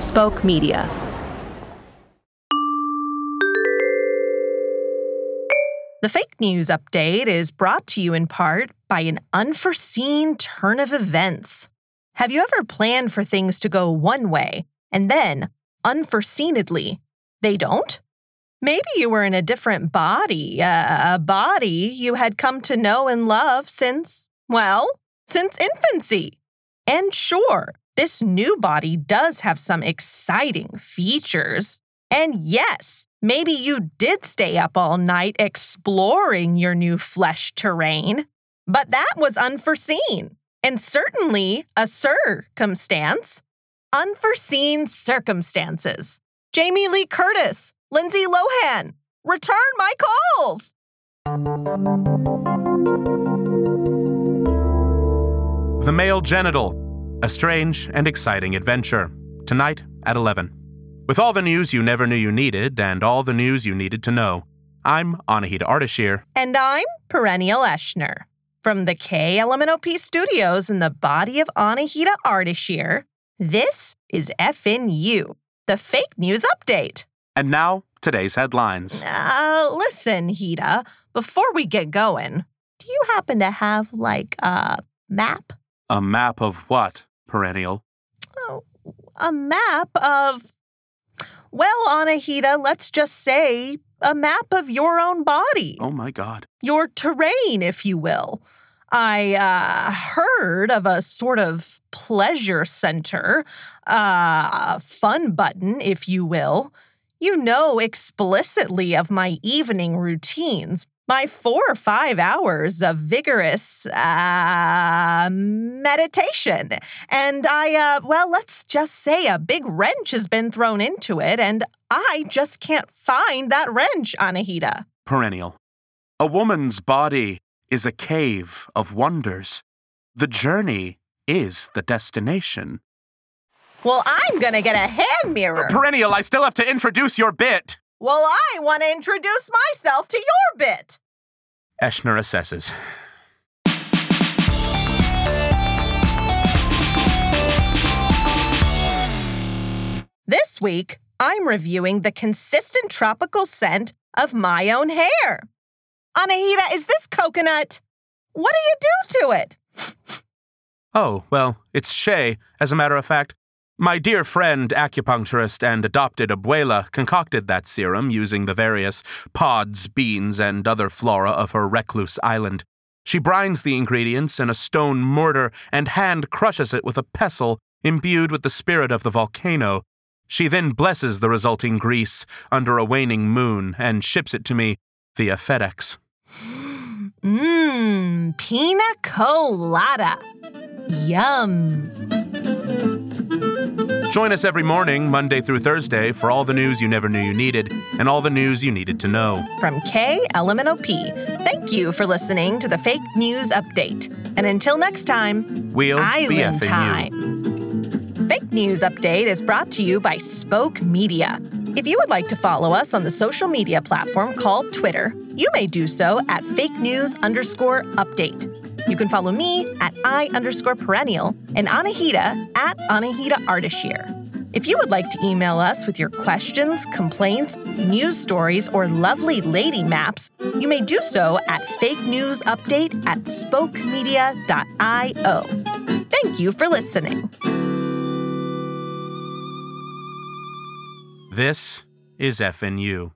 Spoke Media. The fake news update is brought to you in part by an unforeseen turn of events. Have you ever planned for things to go one way and then, unforeseenedly, they don't? Maybe you were in a different body, uh, a body you had come to know and love since, well, since infancy. And sure, this new body does have some exciting features. And yes, maybe you did stay up all night exploring your new flesh terrain, but that was unforeseen and certainly a circumstance. Unforeseen circumstances. Jamie Lee Curtis, Lindsay Lohan, return my calls. The Male Genital, a strange and exciting adventure. Tonight at 11. With all the news you never knew you needed and all the news you needed to know, I'm Anahita Ardashir. And I'm Perennial Eschner. From the KLMNOP studios in the body of Anahita Ardashir, this is FNU, the fake news update. And now, today's headlines. Uh, listen, Hita, before we get going, do you happen to have like a map? A map of what, Perennial? Oh, a map of, well, Anahita, let's just say a map of your own body. Oh my god. Your terrain, if you will. I uh, heard of a sort of pleasure center, uh, fun button, if you will. You know explicitly of my evening routines, my four or five hours of vigorous uh, meditation. And I, uh, well, let's just say a big wrench has been thrown into it, and I just can't find that wrench, Anahita. Perennial. A woman's body is a cave of wonders. The journey is the destination. Well, I'm gonna get a hand mirror. Perennial, I still have to introduce your bit. Well, I want to introduce myself to your bit. Eschner assesses. This week, I'm reviewing the consistent tropical scent of my own hair. Anahita, is this coconut? What do you do to it? Oh, well, it's Shea, as a matter of fact. My dear friend, acupuncturist, and adopted abuela concocted that serum using the various pods, beans, and other flora of her recluse island. She brines the ingredients in a stone mortar and hand crushes it with a pestle imbued with the spirit of the volcano. She then blesses the resulting grease under a waning moon and ships it to me via FedEx. Mmm, pina colada. Yum. Join us every morning, Monday through Thursday, for all the news you never knew you needed and all the news you needed to know. From KLMNOP, thank you for listening to the Fake News Update. And until next time, We'll be Island effing you. time. Fake News Update is brought to you by Spoke Media. If you would like to follow us on the social media platform called Twitter, you may do so at fake news underscore update. You can follow me at I underscore perennial and Anahita at Anahita Ardashir. If you would like to email us with your questions, complaints, news stories, or lovely lady maps, you may do so at fake news update at spokemedia.io. Thank you for listening. This is FNU.